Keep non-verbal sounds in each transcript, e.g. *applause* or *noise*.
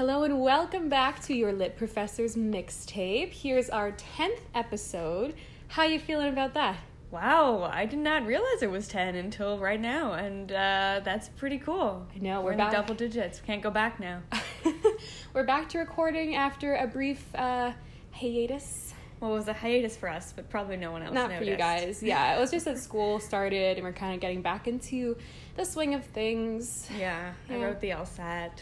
Hello and welcome back to your Lit Professor's mixtape. Here's our 10th episode. How you feeling about that? Wow, I did not realize it was 10 until right now, and uh, that's pretty cool. I know, We're, we're in back. the double digits. Can't go back now. *laughs* We're back to recording after a brief uh, hiatus. Well, it was a hiatus for us, but probably no one else Not noticed. for you guys. *laughs* Yeah, it was just that school started and we're kind of getting back into the swing of things. Yeah, I wrote the LSAT.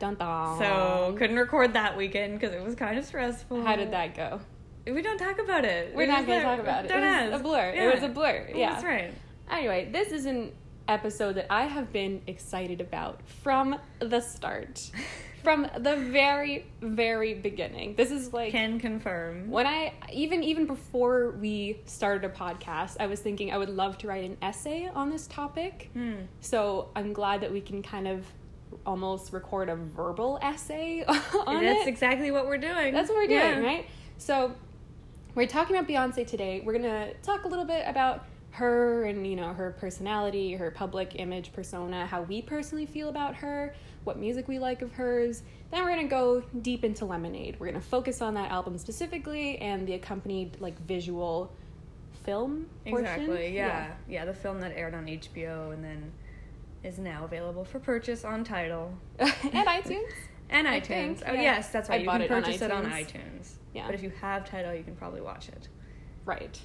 Dun dun. So, couldn't record that weekend because it was kind of stressful. How did that go? We don't talk about it. We're It not going to talk about it. Don't It was ask. a blur. Yeah. It was a blur. Well, Yeah. That's right. Anyway, this is an episode that I have been excited about from the start. *laughs* from the very, very beginning. This is like Can confirm. when I even even before we started a podcast, I was thinking I would love to write an essay on this topic. Hmm. So I'm glad that we can kind of almost record a verbal essay *laughs* on That's it. exactly what we're doing. That's what we're doing, Yeah. right? So we're talking about Beyonce today. We're gonna talk a little bit about her and you know her personality, her public image persona, how we personally feel about her, what music we like of hers. Then we're gonna go deep into Lemonade. We're gonna focus on that album specifically and the accompanied like visual film portion. Exactly. Yeah. yeah. The film that aired on HBO and then is now available for purchase on Tidal *laughs* and iTunes. and I iTunes. think, oh yeah. yes, that's I right. You can it on purchase it on iTunes. Yeah. But if you have Tidal, you can probably watch it. Right.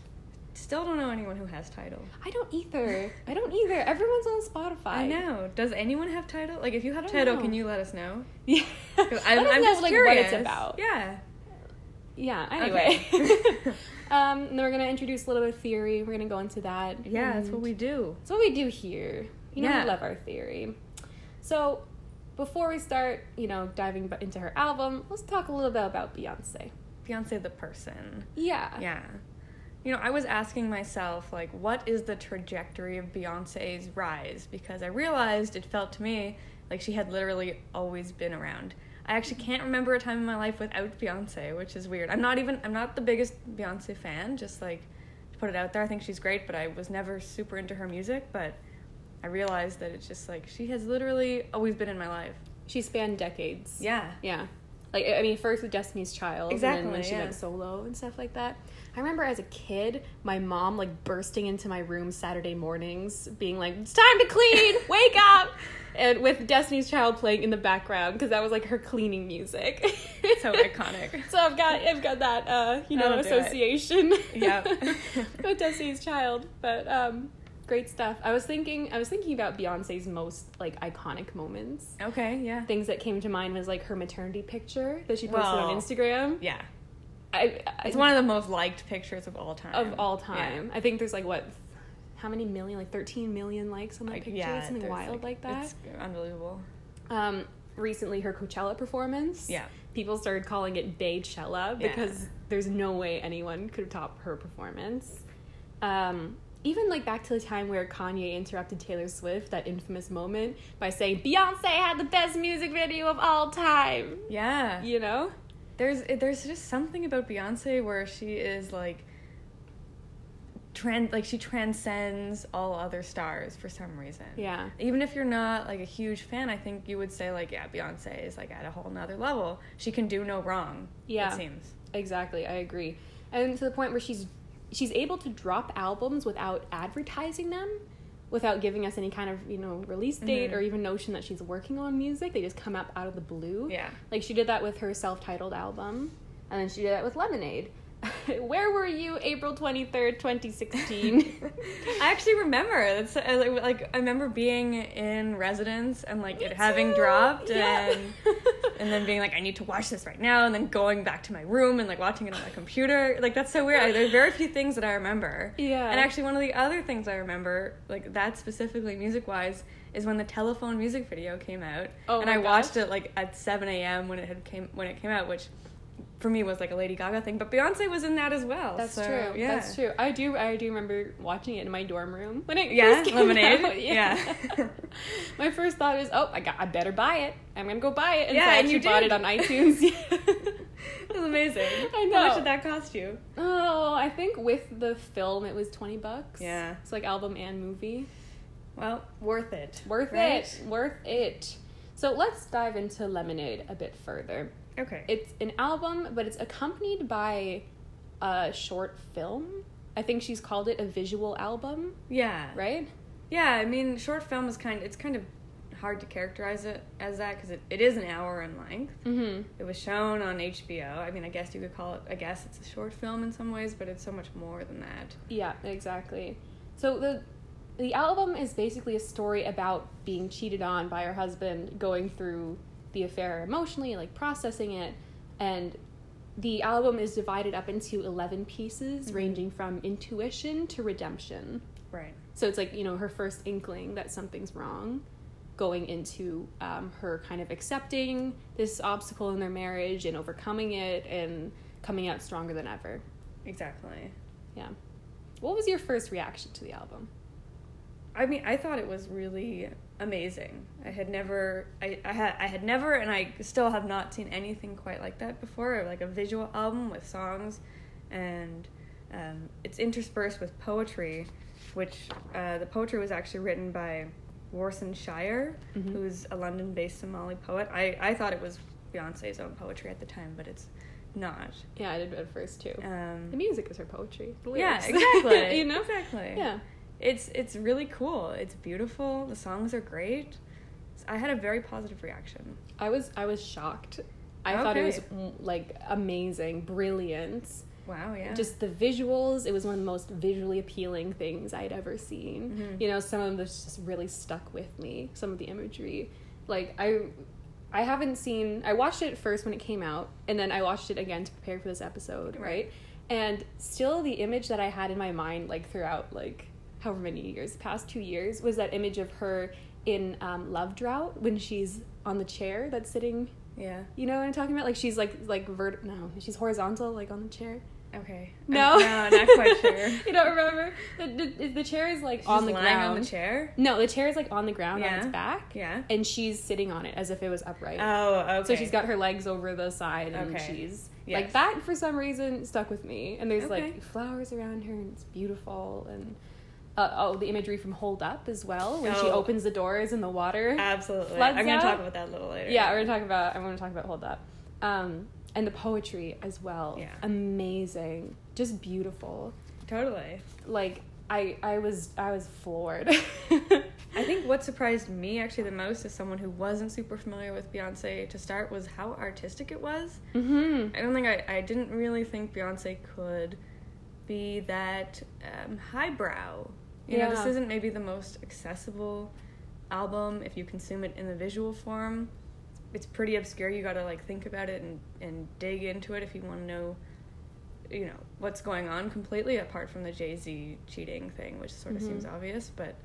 Still don't know anyone who has Tidal. I don't either. I don't either. Everyone's on Spotify. I know. Does anyone have Tidal? Like, if you have Tidal, know. can you let us know? *laughs* Yeah. *laughs* I'm, I'm know, just like, curious. what it's about. Yeah. Yeah, anyway. Okay. um, and then we're going to introduce a little bit of theory. We're going to go into that. Yeah, that's what we do. That's what we do here. You know, Yeah. we love our theory. So, before we start, you know, diving into her album, let's talk a little bit about Beyonce. Beyonce the person. Yeah. Yeah. You know, I was asking myself, like, what is the trajectory of Beyonce's rise? Because I realized it felt to me like she had literally always been around. I actually can't remember a time in my life without Beyonce, which is weird. I'm not even, I'm not the biggest Beyonce fan, just like to put it out there. I think she's great, but I was never super into her music. But I realized that it's just like she has literally always been in my life. She spanned decades. Yeah. Yeah. Like, I mean, first with Destiny's Child. And then when she yeah. went solo and stuff like that. I remember as a kid, my mom, like, bursting into my room Saturday mornings, being like, it's time to clean! *laughs* Wake up! And with Destiny's Child playing in the background, because that was, like, her cleaning music. So iconic. *laughs* so I've got, I've got that, uh, you know, association. Yep. *laughs* with Destiny's Child. But, um, great stuff. I was thinking, I was thinking about Beyonce's most, like, iconic moments Okay, yeah. things that came to mind was like her maternity picture that she posted Well, on Instagram. Yeah. I, I, It's one of the most liked pictures of all time. of all time. I think there's like what, how many million? Like 13 million likes on that Like, picture. yeah, something wild like, that. It's unbelievable. Um, recently, her Coachella performance. Yeah. People started calling it Beychella Yeah. because there's no way anyone could top her performance. Um, even like back to the time where Kanye interrupted Taylor Swift, that infamous moment, by saying Beyonce had the best music video of all time. Yeah. You know? There's there's just something about Beyonce where she is like trans like she transcends all other stars for some reason. Yeah. Even if you're not like a huge fan, I think you would say like, yeah, Beyonce is like at a whole nother level. She can do no wrong. Yeah. It seems. Exactly, I agree. And to the point where she's she's able to drop albums without advertising them, without giving us any kind of, you know, release date Mhm. or even notion that she's working on music. They just come up out of the blue. Yeah. Like she did that with her self-titled album, and then she did that with Lemonade. *laughs* Where were you April 23rd, 2016? *laughs* I actually remember that's uh, like, I remember being in residence and like Me it having dropped Yeah. and *laughs* and then being like I need to watch this right now and then going back to my room and like watching it on my computer like that's so weird. I, there's very few things that I remember. Yeah. And actually one of the other things I remember like that specifically music wise is when the telephone music video came out Oh and I watched it like at 7 a.m. when it had came when it came out which for me was like a Lady Gaga thing, but Beyonce was in that as well. That's so, true. Yeah. That's true. I do. I do remember watching it in my dorm room when it Yeah, Lemonade? out. *laughs* Yeah. *laughs* my first thought was, oh, I got. I better buy it. I'm gonna go buy it. And Yeah, so I and you bought did. it on iTunes. *laughs* It was amazing. I know. How much did that cost you? oh, I think with the film it was twenty bucks. Yeah. It's like album and movie. Well, worth it. Worth Right? it. Worth it. So let's dive into Lemonade a bit further. Okay. It's an album, but it's accompanied by a short film. I think she's called it a visual album, yeah. right? Yeah, I mean, short film is kind. It's kind of hard to characterize it as that because it, it is an hour in length. Mm-hmm. It was shown on HBO. I mean, I guess you could call it. I guess it's a short film in some ways, but it's so much more than that. Yeah, exactly. So the the album is basically a story about being cheated on by her husband, going through the affair emotionally, like processing it, and the album is divided up into 11 pieces Mhm. ranging from intuition to redemption. Right. So it's like, you know, her first inkling that something's wrong, going into um, her kind of accepting this obstacle in their marriage and overcoming it and coming out stronger than ever. Exactly. Yeah. What was your first reaction to the album? I mean, I thought it was really amazing. I had never, I, I had, I had never, and I still have not seen anything quite like that before. Like a visual album with songs, and um, it's interspersed with poetry, which uh, the poetry was actually written by Warsan Shire, Mhm. who's a London-based Somali poet. I, I thought it was Beyonce's own poetry at the time, but it's not. Yeah, I did at first too. Um, the music is her poetry. Yeah, exactly. *laughs* you know? exactly. Yeah. It's it's really cool. It's beautiful. The songs are great. I had a very positive reaction. I was I was shocked. I thought it was mm, like amazing, brilliant. Wow, yeah. Just the visuals, it was one of the most visually appealing things I'd ever seen. Mhm. You know, some of this just really stuck with me. Some of the imagery. Like I I haven't seen I watched it first when it came out and then I watched it again to prepare for this episode, right? Right. And still the image that I had in my mind like throughout like however many years, past 2 years was that image of her in um, Love Drought when she's on the chair that's sitting yeah. you know what I'm talking about? Like she's like like vert no, she's horizontal like on the chair. Okay. No, I'm- no, not quite *laughs* sure. you don't remember? The, the, the chair is like She's on the lying ground. on the chair. No, the chair is like on the ground on its Yeah. back, Yeah. and she's sitting on it as if it was upright. Oh, okay. So she's got her legs over the side, and Okay. she's Yes. like that. For some reason, stuck with me. And there's Okay. like flowers around her, and it's beautiful. And uh, oh, the imagery from Hold Up as well, when she Oh. opens the doors and the water. Absolutely. floods I'm gonna out. talk about that a little later. Yeah, we're gonna talk about. I want to talk about Hold Up, um, and the poetry as well. Yeah. amazing, just beautiful. totally. Like I, I was, I was floored. *laughs* I think what surprised me actually the most as someone who wasn't super familiar with Beyonce to start was how artistic it was. hmm I don't think I, I didn't really think Beyonce could be that um, highbrow. You know, this isn't maybe the most accessible album if you consume it in the visual form. It's pretty obscure. You gotta like think about it and, and dig into it if you want to know, you know, what's going on completely apart from the Jay Z cheating thing, which sort of Mhm. seems obvious. But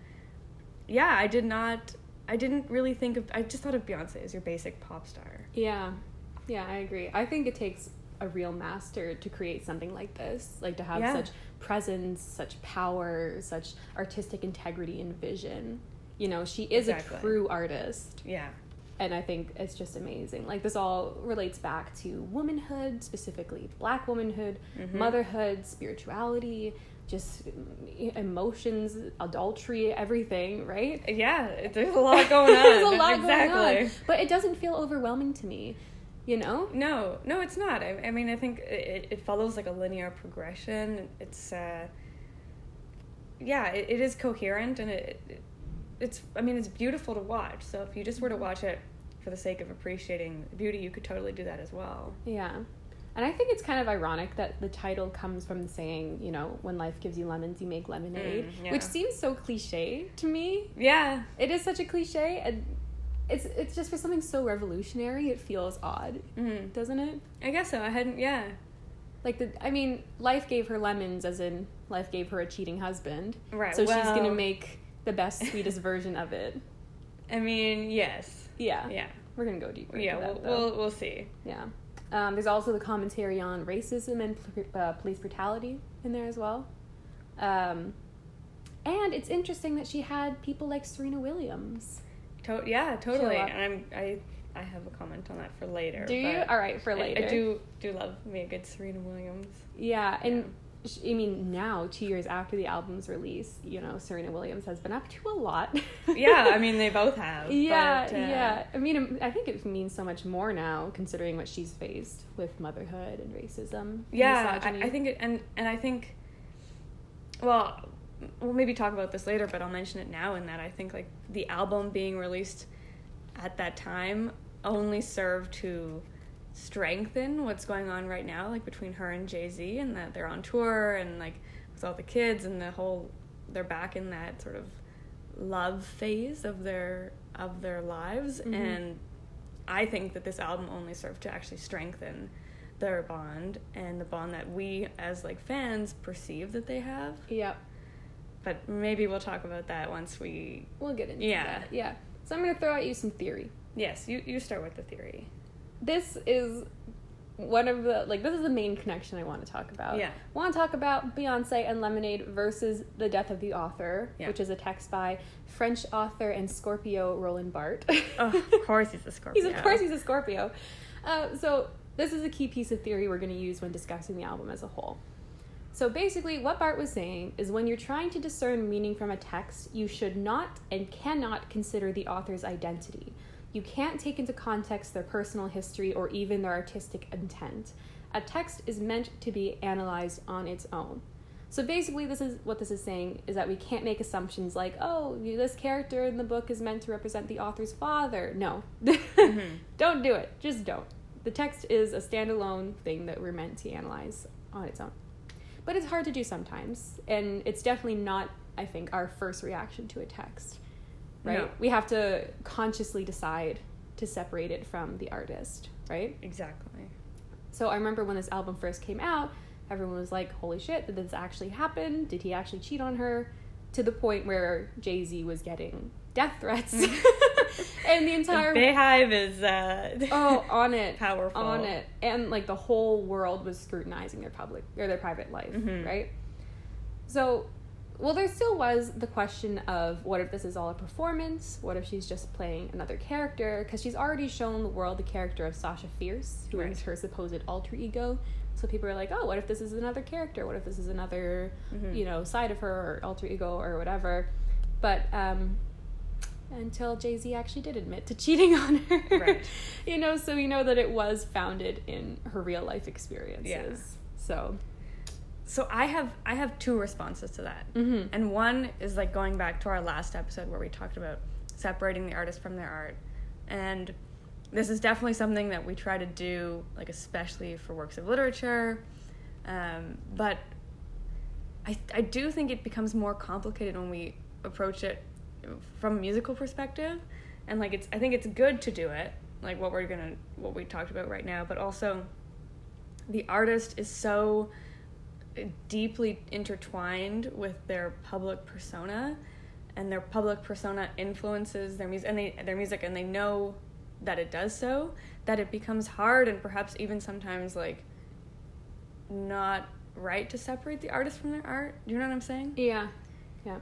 yeah, I did not. I didn't really think of. I just thought of Beyonce as your basic pop star. Yeah, yeah, I agree. I think it takes a real master to create something like this, like to have Yeah. such presence, such power, such artistic integrity and vision. You know, she is Exactly. a true artist, Yeah. and I think it's just amazing. Like this all relates back to womanhood, specifically Black womanhood, Mhm. motherhood, spirituality, just emotions, adultery, everything, right? Yeah, there's a lot going on. *laughs* There's a lot exactly. going on, but it doesn't feel overwhelming to me. You know? No, no, it's not. I, I mean, I think it, it follows like a linear progression. It's, uh, yeah, it, it is coherent and it, it, it's, I mean, it's beautiful to watch. So if you just were to watch it for the sake of appreciating beauty, you could totally do that as well. Yeah. And I think it's kind of ironic that the title comes from the saying, you know, when life gives you lemons, you make lemonade, Mm, yeah. which seems so cliche to me. Yeah, It is such a cliche, and it's it's just for something so revolutionary. It feels odd, hmm doesn't it? I guess so. I hadn't, yeah. Like the, I mean, life gave her lemons, as in life gave her a cheating husband. Right. So she's gonna make the best, sweetest *laughs* version of it. I mean, yes. Yeah. Yeah. We're gonna go deeper. Yeah, into we'll, we'll, we'll see. Yeah. Um, there's also the commentary on racism and uh, police brutality in there as well. Um, and it's interesting that she had people like Serena Williams. To- yeah, totally. And I'm, I, I have a comment on that for later. Do you? All right, for later. I, do do love me a good Serena Williams. Yeah, and sh- I mean, now two years after the album's release, you know, Serena Williams has been up to a lot. yeah, I *laughs* mean they both have. yeah, but, uh, yeah. I mean, I think it means so much more now, considering what she's faced with motherhood and racism. and Yeah, misogyny. I, I think it, and and I think, well, we'll maybe talk about this later, but I'll mention it now. In that I think like the album being released at that time only served to strengthen what's going on right now, like between her and Jay Z, and that they're on tour and like with all the kids and the whole, they're back in that sort of love phase of their of their lives, Mhm. and I think that this album only served to actually strengthen their bond and the bond that we as like fans perceive that they have. yeah, But maybe we'll talk about that once we. we'll get into Yeah. that. Yeah. So I'm gonna throw at you some theory. Yes, you you start with the theory. This is one of the like this is the main connection I want to talk about. Yeah. I want to talk about Beyonce and Lemonade versus The Death of the Author, Yeah. which is a text by French author and Scorpio Roland Barthes. Oh, of *laughs* course he's a Scorpio. He's of course he's a Scorpio. Uh, so this is a key piece of theory we're going to use when discussing the album as a whole. So basically, what Barthes was saying is when you're trying to discern meaning from a text, you should not and cannot consider the author's identity. You can't take into context their personal history or even their artistic intent. A text is meant to be analyzed on its own. So basically, this is what this is saying is that we can't make assumptions like, oh, this character in the book is meant to represent the author's father. No, mm-hmm. *laughs* don't do it. Just don't. The text is a standalone thing that we're meant to analyze on its own. But it's hard to do sometimes, and it's definitely not, I think, our first reaction to a text. Right? No. We have to consciously decide to separate it from the artist, right? Exactly. So I remember when this album first came out, everyone was like, "Holy shit! Did this actually happen? Did he actually cheat on her?" To the point where Jay Z was getting death threats, *laughs* and the entire the Beyhive is uh, *laughs* oh on it, powerful on it, and like the whole world was scrutinizing their public or their private life, Mhm. right? So, well, there still was the question of what if this is all a performance? What if she's just playing another character? Because she's already shown the world the character of Sasha Fierce, who is Right. her supposed alter ego. So people are like, oh, what if this is another character? What if this is another, Mhm. you know, side of her or alter ego or whatever? But um, until Jay Z actually did admit to *laughs* cheating on her, Right. *laughs* you know, so we know that it was founded in her real life experiences. Yeah. So, So I have I have two responses to that. mhm. And one is like going back to our last episode where we talked about separating the artist from their art. And this is definitely something that we try to do, like especially for works of literature. Um, but I I do think it becomes more complicated when we approach it from a musical perspective. And like it's I think it's good to do it, like what we're gonna what we talked about right now, but also the artist is so deeply intertwined with their public persona and their public persona influences their music and they their music and they know that it does so that it becomes hard and perhaps even sometimes like not right to separate the artist from their art. Do you know what i'm saying? Yeah, yeah,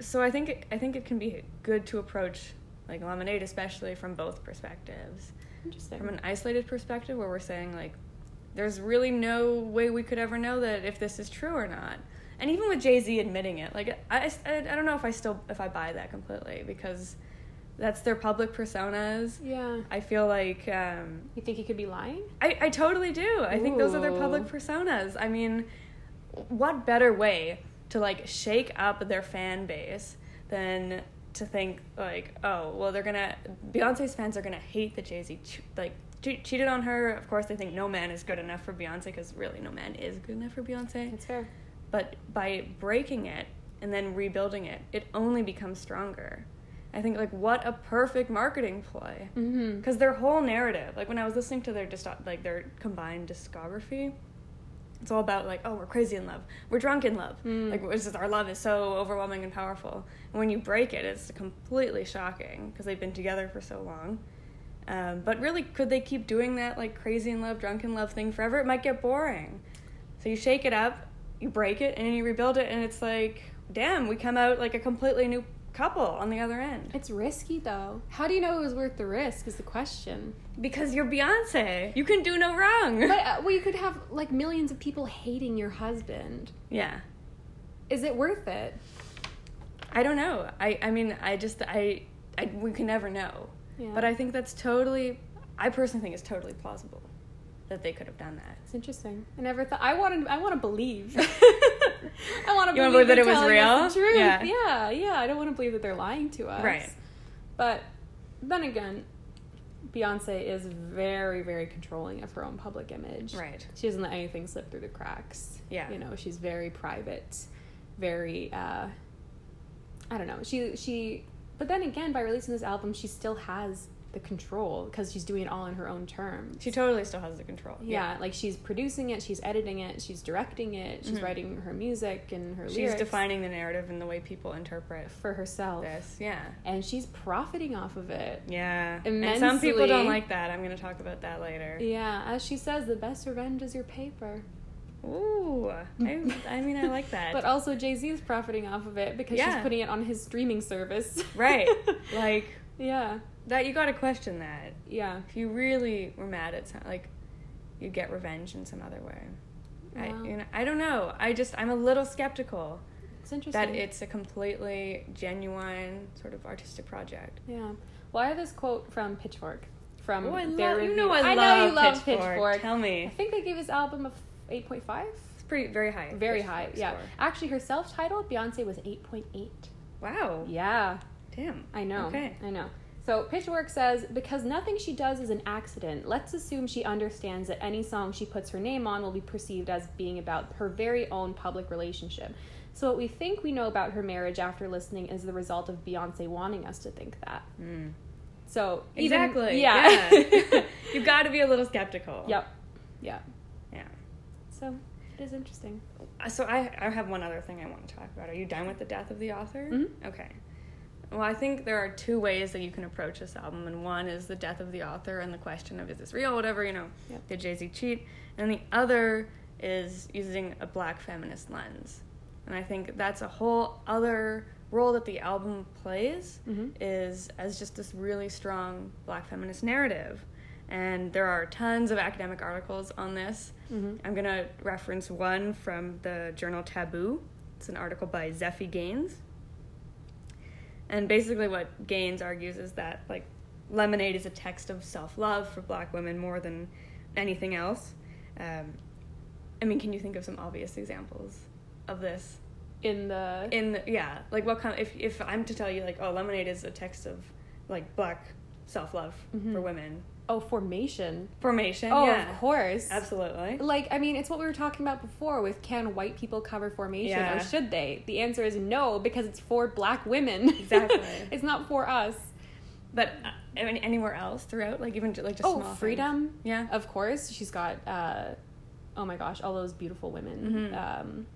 so i think it, i think it can be good to approach like lemonade especially from both perspectives. Interesting. from an isolated perspective where we're saying like there's really no way we could ever know that if this is true or not. And even with jay-z admitting it like I, I, I don't know if i still if i buy that completely because that's their public personas. Yeah, i feel like um, you think he could be lying? I, I totally do. I think those are their public personas. I mean what better way to like shake up their fan base than to think like oh well they're gonna beyonce's fans are gonna hate that jay-z che- like che- cheated on her of course they think no man is good enough for beyonce because really no man is good enough for beyonce That's fair. but by breaking it and then rebuilding it it only becomes stronger i think like what a perfect marketing ploy Mm-hmm. because their whole narrative like when i was listening to their dis- like their combined discography it's all about like oh we're crazy in love. We're drunk in love. Mm. like it's just our love is so overwhelming and powerful. And when you break it it's completely shocking because they've been together for so long. Um, but really could they keep doing that like crazy in love drunk in love thing forever? It might get boring. So you shake it up you break it and then you rebuild it and it's like damn we come out like a completely new couple on the other end. It's risky though. How do you know it was worth the risk? Is the question. Because you're Beyonce. You can do no wrong. But uh, *laughs* well, you could have like millions of people hating your husband. yeah. Is it worth it? I don't know. I, I mean, I just, I, I, we can never know. Yeah. But I think that's totally, I personally think it's totally plausible that they could have done that. It's interesting. I never thought. I wanted. I want to believe. *laughs* *laughs* I want to believe believe that it was real? Truth. Yeah. yeah, yeah. I don't want to believe that they're lying to us. Right. But then again, Beyonce is very, very controlling of her own public image. Right. She doesn't let anything slip through the cracks. Yeah. You know, she's very private, very. uh I don't know. She she. But then again, by releasing this album, she still has the control because she's doing it all in her own terms. She totally still has the control. Yeah, like she's producing it, she's editing it, she's directing it, she's Mhm. writing her music and her She's lyrics defining the narrative and the way people interpret for herself, this. Yeah. and she's profiting off of it. Yeah. immensely. And some people don't like that. I'm going to talk about that later. Yeah, as she says, the best revenge is your paper. Ooh. I, *laughs* I mean, I like that. But also, Jay Z is profiting off of it because Yeah. she's putting it on his streaming service. right. *laughs* Like, yeah, that, you got to question that. yeah. If you really were mad at some, like, you get revenge in some other way. Wow. I, you know, I don't know. I just, I'm a little skeptical It's interesting. that it's a completely genuine sort of artistic project. Yeah. Well, I have this quote from Pitchfork. From Oh, I their love, you know I, I love know you love Pitchfork. Pitchfork. Tell me. I think they gave this album a eight point five. It's pretty, very high. Very high, Pitchfork yeah. Actually, her self-titled Beyonce was eight point eight. Wow. Yeah, Damn. I know. Okay. I know. So Pitchfork says because nothing she does is an accident. Let's assume she understands that any song she puts her name on will be perceived as being about her very own public relationship. So what we think we know about her marriage after listening is the result of Beyonce wanting us to think that. Mm. So even- Exactly. yeah. Yeah. *laughs* *laughs* You've got to be a little skeptical. yep. Yeah. Yeah. So it is interesting. Uh, So I, I have one other thing I want to talk about. Are you done with the death of the author? Mhm. Okay. Well, I think there are two ways that you can approach this album, and one is the death of the author and the question of is this real, whatever you know, Yep. did Jay Z cheat, and the other is using a black feminist lens, and I think that's a whole other role that the album plays Mhm. is as just this really strong black feminist narrative, and there are tons of academic articles on this. Mhm. I'm going to reference one from the journal Taboo. It's an article by Zeffie Gaines. And basically, what Gaines argues is that, like, Lemonade is a text of self love for black women more than anything else. Um, I mean, can you think of some obvious examples of this? In the In the, yeah, like what kind? If if I'm to tell you like, oh, Lemonade is a text of like black self love Mhm. for women, oh formation. formation. Oh, yeah, of course. absolutely. Like, I mean, it's what we were talking about before with can white people cover formation Yeah. or should they? The answer is no because it's for black women. Exactly. *laughs* it's not for us. But uh, I mean, anywhere else throughout, like even like just oh, small things. freedom. Yeah. Of course, she's got. Uh, oh my gosh, all those beautiful women. Mhm. Um,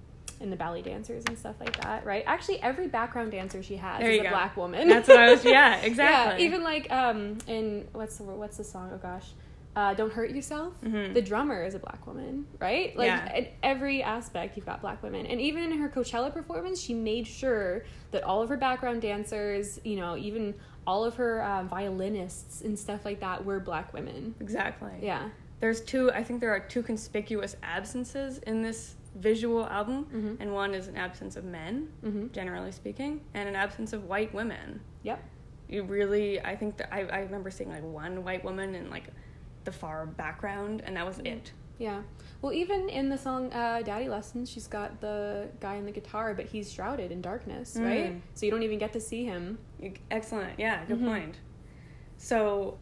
and the ballet dancers and stuff like that, right? Actually, every background dancer she has There is a go. black woman. That's what I was. Yeah, *laughs* exactly. Yeah, even like um in what's the what's the song? Oh gosh, uh, "Don't Hurt Yourself." Mhm. The drummer is a black woman, right? Like Yeah. in every aspect, you've got black women, and even in her Coachella performance, she made sure that all of her background dancers, you know, even all of her um, violinists and stuff like that, were black women. exactly. Yeah. There's two. I think there are two conspicuous absences in this visual album, Mhm. and one is an absence of men, Mm-hmm. generally speaking, and an absence of white women. Yep. You really, I think that I, I remember seeing like one white woman in like the far background, and that was it. Yeah. Well, even in the song uh, "Daddy Lessons," she's got the guy on the guitar, but he's shrouded in darkness, right? Mm. So you don't even get to see him. Excellent. Yeah, good Mhm. point. So,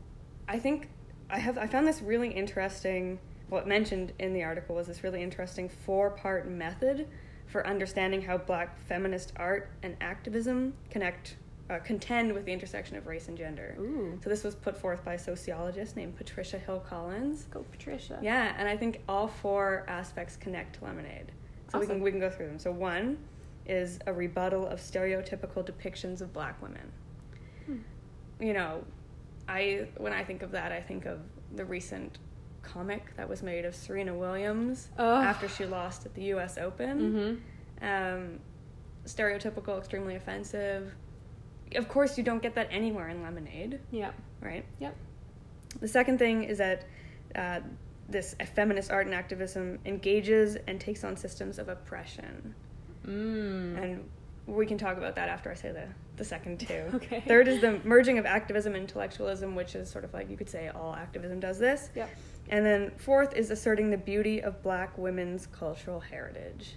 I think I have I found this really interesting. What mentioned in the article was this really interesting four-part method for understanding how Black feminist art and activism connect, uh, contend with the intersection of race and gender. Ooh. So this was put forth by a sociologist named Patricia Hill Collins. Go, Patricia. Yeah, and I think all four aspects connect to Lemonade. So we can we can go through them. So one is a rebuttal of stereotypical depictions of black women. Hmm. You know, I when I think of that, I think of the recent comic that was made of Serena Williams after she lost at the U.S. Open. Mm-hmm. Um, stereotypical, extremely offensive. of course, you don't get that anywhere in Lemonade, Yeah. right? Yep. The second thing is that uh, this feminist art and activism engages and takes on systems of oppression. Mm. And we can talk about that after I say the, the second two. *laughs* Okay. Third is the merging of activism and intellectualism, which is sort of like you could say all activism does this. Yep. And then fourth is asserting the beauty of black women's cultural heritage.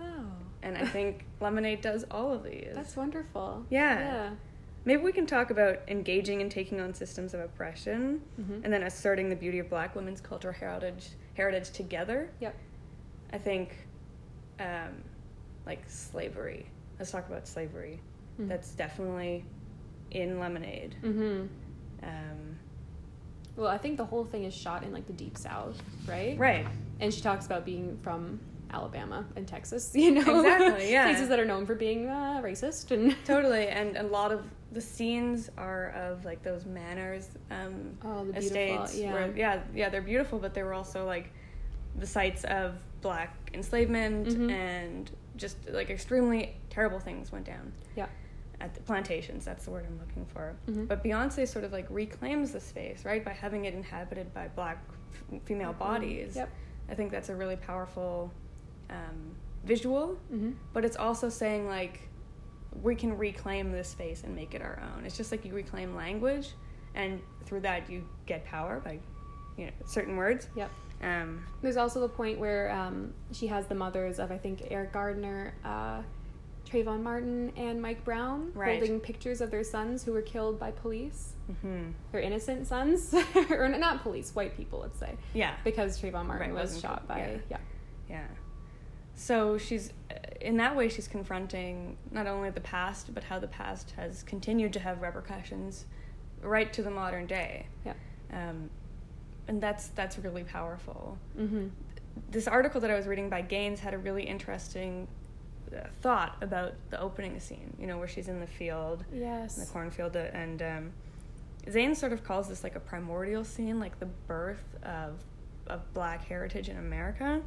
Oh. And I *laughs* think Lemonade does all of these. That's wonderful. Yeah. Yeah. Maybe we can talk about engaging and taking on systems of oppression Mhm. and then asserting the beauty of black women's cultural heritage heritage together. Yep. I think um, like slavery. Let's talk about slavery. Mhm. That's definitely in Lemonade. Mhm. Um, Well, I think the whole thing is shot in like the deep south, right? right. And she talks about being from Alabama and Texas, *laughs* you know, Exactly, yeah. places that are known for being uh, racist and *laughs* Totally. And a lot of the scenes are of like those manors um, Oh, the estates. yeah. Where, yeah, yeah, they're beautiful, but they were also like the sites of black enslavement Mhm. and just like extremely terrible things went down. yeah, at the plantations that's the word i'm looking for Mhm. but beyonce sort of like reclaims the space right by having it inhabited by black f- female bodies Mm-hmm. Yep. i think that's a really powerful um, visual Mhm. but it's also saying like we can reclaim this space and make it our own it's just like you reclaim language and through that you get power by you know certain words Yep. um, There's also the point where um, she has the mothers of I think Eric Garner, uh, Trayvon Martin, and Mike Brown Right. holding pictures of their sons who were killed by police. mhm. Their innocent sons, *laughs* or not police, white people, let's say, yeah because Trayvon Martin Right, was shot by yeah. yeah. Yeah. So she's, in that way, she's confronting not only the past, but how the past has continued to have repercussions right to the modern day. Yeah. Um, and that's that's really powerful. Mm-hmm. This article that I was reading by Gaines had a really interesting thought about the opening scene. You know, where she's in the field, Yes. in the cornfield, uh, and um, Zane sort of calls this like a primordial scene, like the birth of of Black heritage in America.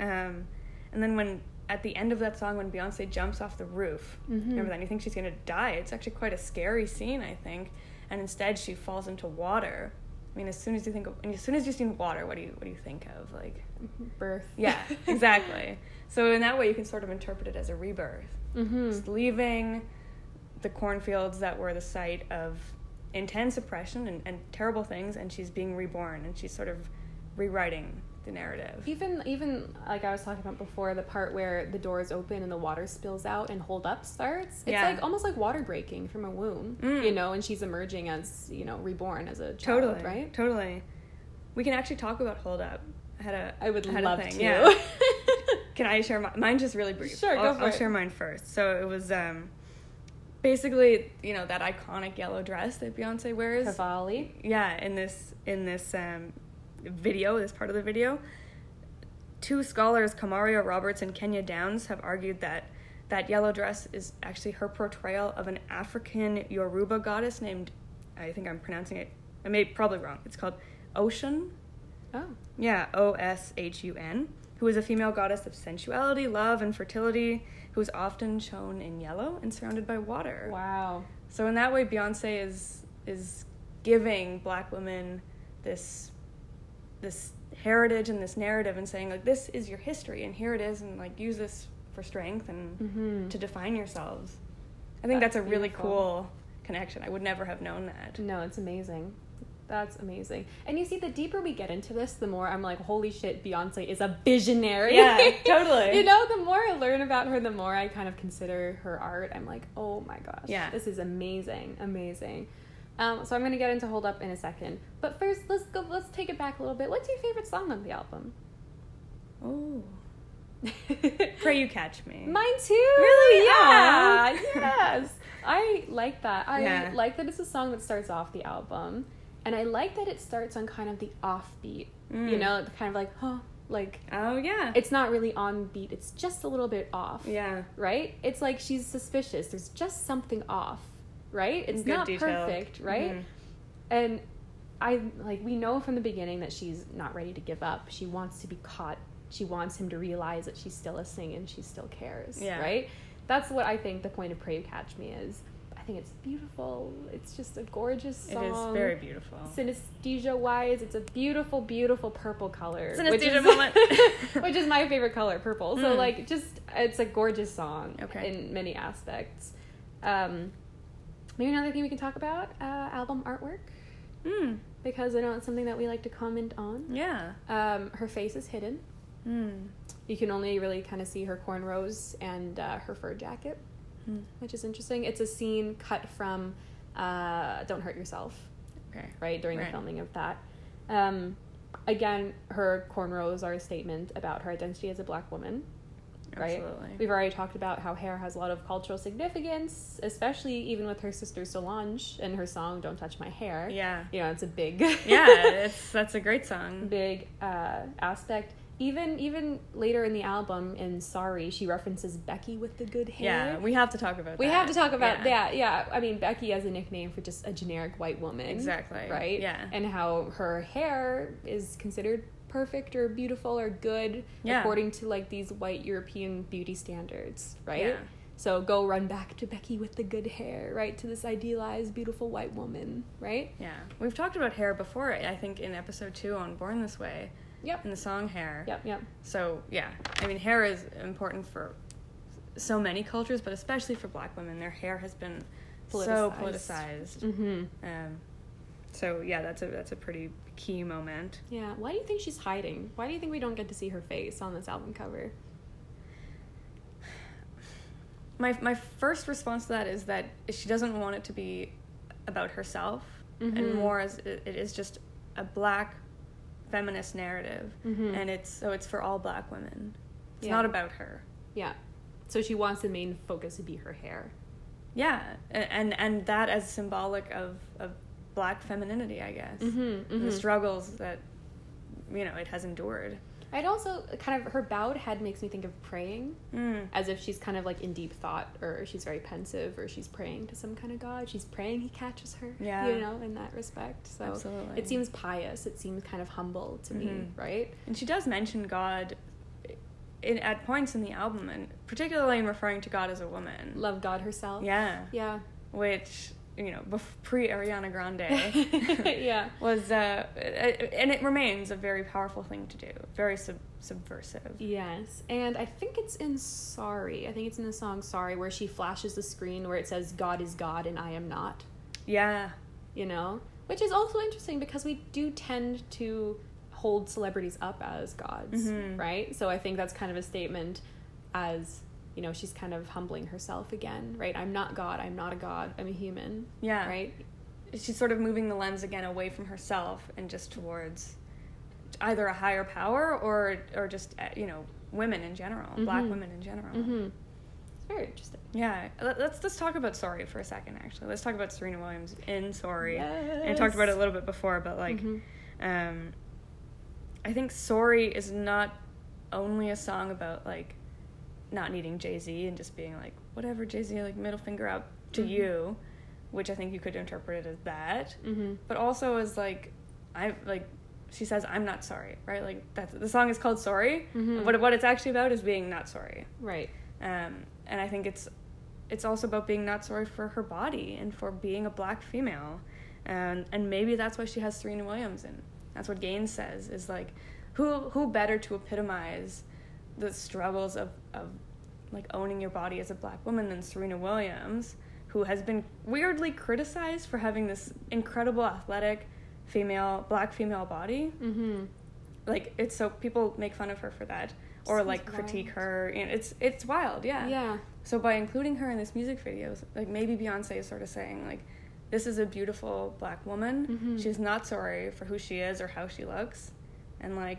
Um, and then when at the end of that song, when Beyonce jumps off the roof, Mhm. remember that? And you think she's gonna die. It's actually quite a scary scene, I think. And instead, she falls into water. I mean, as soon as you think of, and as soon as you've seen water, what do you what do you think of? Like, Birth. yeah, *laughs* exactly. So in that way, you can sort of interpret it as a rebirth. Mm-hmm. Just leaving the cornfields that were the site of intense oppression and, and terrible things, and she's being reborn, and she's sort of rewriting the narrative. Even even like I was talking about before, the part where the doors open and the water spills out and hold up starts. It's Yeah. like almost like water breaking from a womb, Mm. you know, and she's emerging as you know reborn as a child, Totally, right? Totally. We can actually talk about Hold Up. I had a I would had love a thing. to. Yeah. *laughs* Can I share my, mine? Just really brief. Sure, go I'll, for I'll it. share mine first. So it was um, basically you know that iconic yellow dress that Beyonce wears. Cavalli. yeah in this in this um, video this part of the video two scholars kamaria roberts and kenya downs have argued that that yellow dress is actually her portrayal of an african yoruba goddess named i think i'm pronouncing it i may probably wrong it's called Oshun Oh. yeah o-s-h-u-n who is a female goddess of sensuality love and fertility who is often shown in yellow and surrounded by water Wow. so in that way, Beyonce is is giving Black women this this heritage and this narrative, and saying like this is your history, and here it is, and like use this for strength and Mm-hmm. to define yourselves. I think that's, That's a really beautiful. cool connection. I would never have known that. No, it's amazing. That's amazing. And you see, the deeper we get into this, the more I'm like, holy shit, Beyonce is a visionary. Yeah, *laughs* totally. you know, the more I learn about her, the more I kind of consider her art. I'm like, oh my gosh. Yeah. This is amazing. Amazing. Um, so I'm gonna get into Hold Up in a second. But first let's go let's take it back a little bit. What's your favorite song on the album? Oh, *laughs* pray you catch me. Mine too. Really? Yeah. Aw. yes. I like that. I Yeah. like that it's a song that starts off the album. And I like that it starts on kind of the offbeat. You Mm. know, kind of like, huh, like oh yeah. it's not really on beat. It's just a little bit off. yeah. Right? It's like she's suspicious. There's just something off. Right? It's Good not detail. perfect, right? Mhm. And I like we know from the beginning that she's not ready to give up. She wants to be caught. She wants him to realize that she's still a sing and she still cares. Yeah. Right? That's what I think the point of Pray You Catch Me is. I think it's beautiful. It's just a gorgeous song. It is very beautiful. Synesthesia wise, it's a beautiful, beautiful purple color. Synesthesia which is, *laughs* moment. *laughs* which is my favorite color, purple. So Mm. like, just it's a gorgeous song Okay. in many aspects. Um, maybe another thing we can talk about uh, album artwork Mm. because I know it's something that we like to comment on. Yeah. Um, her face is hidden. Mm. You can only really kind of see her cornrows and uh, her fur jacket, Mm. which is interesting. It's a scene cut from uh, Don't Hurt Yourself, Okay. right, during Right. the filming of that. Um, again, her cornrows are a statement about her identity as a black woman, right? Absolutely. We've already talked about how hair has a lot of cultural significance, especially even with her sister Solange and her song "Don't Touch My Hair." Yeah. you know, it's a big, *laughs* Yeah, it's *laughs* that's a great song. big uh, aspect. Even even later in the album, in "Sorry," she references Becky with the good hair. Yeah, we have to talk about We that. have to talk about Yeah. that. Yeah, I mean Becky as a nickname for just a generic white woman. Exactly. Right. Yeah. And how her hair is considered perfect or beautiful or good Yeah. according to like these white European beauty standards. Right. Yeah. So go run back to Becky with the good hair, right? To this idealized, beautiful white woman, right? Yeah. We've talked about hair before, I think in episode 2 on Born This Way Yep. in the song Hair. Yep. Yep. So, yeah. I mean, hair is important for so many cultures, but especially for black women. Their hair has been so Politicized. politicized. Mm-hmm. Um, so, yeah, that's a that's a pretty key moment. Yeah. Why do you think she's hiding? Why do you think we don't get to see her face on this album cover? My my first response to that is that she doesn't want it to be about herself, and Mhm. more as it, it is just a black feminist narrative, Mhm. and it's so it's for all black women. It's Yeah. not about her. Yeah. So she wants the main focus to be her hair. Yeah, and and, and that as symbolic of of black femininity, I guess, Mm-hmm, and the struggles that you know it has endured. I'd also kind of her bowed head makes me think of praying, Mm. as if she's kind of like in deep thought, or she's very pensive, or she's praying to some kind of god. She's praying he catches her. Yeah. you know, in that respect. So Absolutely. it seems pious. It seems kind of humble to me, Mhm. right? And she does mention God in, at points in the album, and particularly in referring to God as a woman. Love God herself. Yeah, Yeah. which you know, bef- pre Ariana Grande, *laughs* yeah. was uh, and it remains a very powerful thing to do, very sub- subversive. Yes, and I think it's in Sorry. I think it's in the song Sorry where she flashes the screen where it says God is God and I am not. Yeah, you know which is also interesting because we do tend to hold celebrities up as gods Mhm. right so i think that's kind of a statement as you know she's kind of humbling herself again right i'm not god i'm not a god i'm a human yeah. right She's sort of moving the lens again away from herself and just towards either a higher power or or just uh, you know women in general, black Mhm. women in general. mm-hmm it's very interesting Yeah, let- let's let's talk about Sorry for a second. Actually, let's talk about Serena Williams in Sorry. And I talked about it a little bit before, but like, Mhm. um, I think Sorry is not only a song about like not needing Jay Z and just being like whatever Jay Z like middle finger up to Mhm. you, which I think you could interpret it as that, Mhm. but also as like I like she says I'm not sorry, right? Like that's the song is called Sorry. Mhm. What what it's actually about is being not sorry. right Um, and I think it's it's also about being not sorry for her body and for being a black female, and and maybe that's why she has Serena Williams in. That's what Gaines says is like, who who better to epitomize the struggles of of like owning your body as a black woman than Serena Williams, who has been weirdly criticized for having this incredible athletic female black female body. Mm-hmm. Like it's so people make fun of her for that or like critique wild. her you know, it's it's wild yeah. Yeah. So by including her in this music video like maybe beyonce is sort of saying like this is a beautiful black woman. Mhm. she's not sorry for who she is or how she looks. And like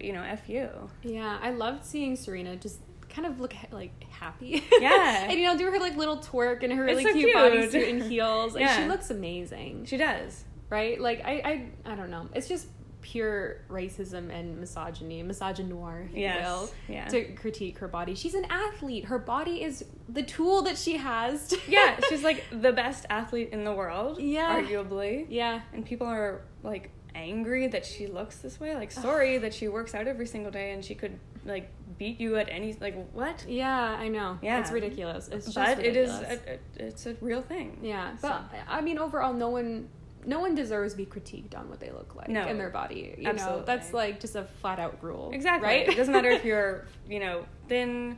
you know f you yeah i loved seeing serena just kind of look like happy *laughs* Yeah. and you know do her like little twerk in her really so cute, cute. bodysuit and *laughs* heels like she looks amazing she does right? Like I, I, I don't know. It's just pure racism and misogyny, misogynoir, if Yes, you will, yeah. to critique her body. She's an athlete. Her body is the tool that she has. To yeah *laughs* she's like the best athlete in the world Yeah. arguably yeah, and people are like angry that she looks this way like sorry that she works out every single day and she could like beat you at any like what? Yeah, I know. Yeah. it's ridiculous. It's just but it is a, a, it's a real thing. Yeah, but So- I mean, overall, no one, no one deserves to be critiqued on what they look like No. in their body. You know, Absolutely. that's like just a flat out rule. Exactly. Right. It doesn't matter if *laughs* you're, you know, thin,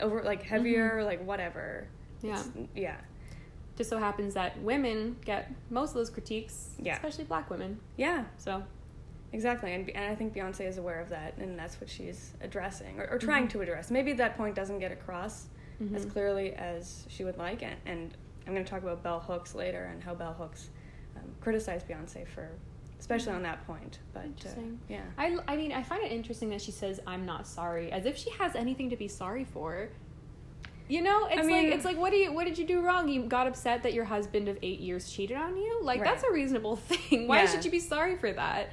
over like heavier, mm-hmm. like whatever. Yeah. It's- yeah. Just so happens that women get most of those critiques, Yeah. especially black women. Yeah. So Exactly. And, and I think Beyonce is aware of that, and that's what she's addressing or, or trying Mhm. to address. Maybe that point doesn't get across as mhm. clearly as she would like, and, and I'm going to talk about Bell Hooks later and how Bell Hooks um, criticized Beyonce for, especially on that point. But uh, yeah. I, I mean, I find it interesting that she says, "I'm not sorry," as if she has anything to be sorry for. You know, it's mean- like it's like what do you what did you do wrong? You got upset that your husband of eight years cheated on you. Like Right. that's a reasonable *laughs* thing. Why Yeah. should you be sorry for that?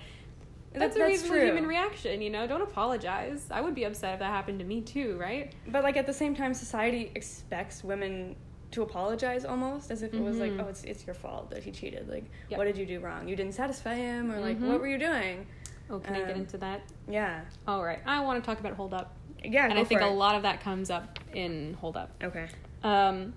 That's, That- a reasonable true. human reaction. You know, don't apologize. I would be upset if that happened to me too, right? But like at the same time, society expects women to apologize almost as if it was like, Mhm. oh, it's it's your fault that he cheated. Like, Yep. what did you do wrong? You didn't satisfy him, or like, Mhm. what were you doing? Oh, can I get Um, into that? Yeah, All right, I want to talk about Hold Up, yeah. and I think a it. lot of that comes up in Hold Up. Okay. Um,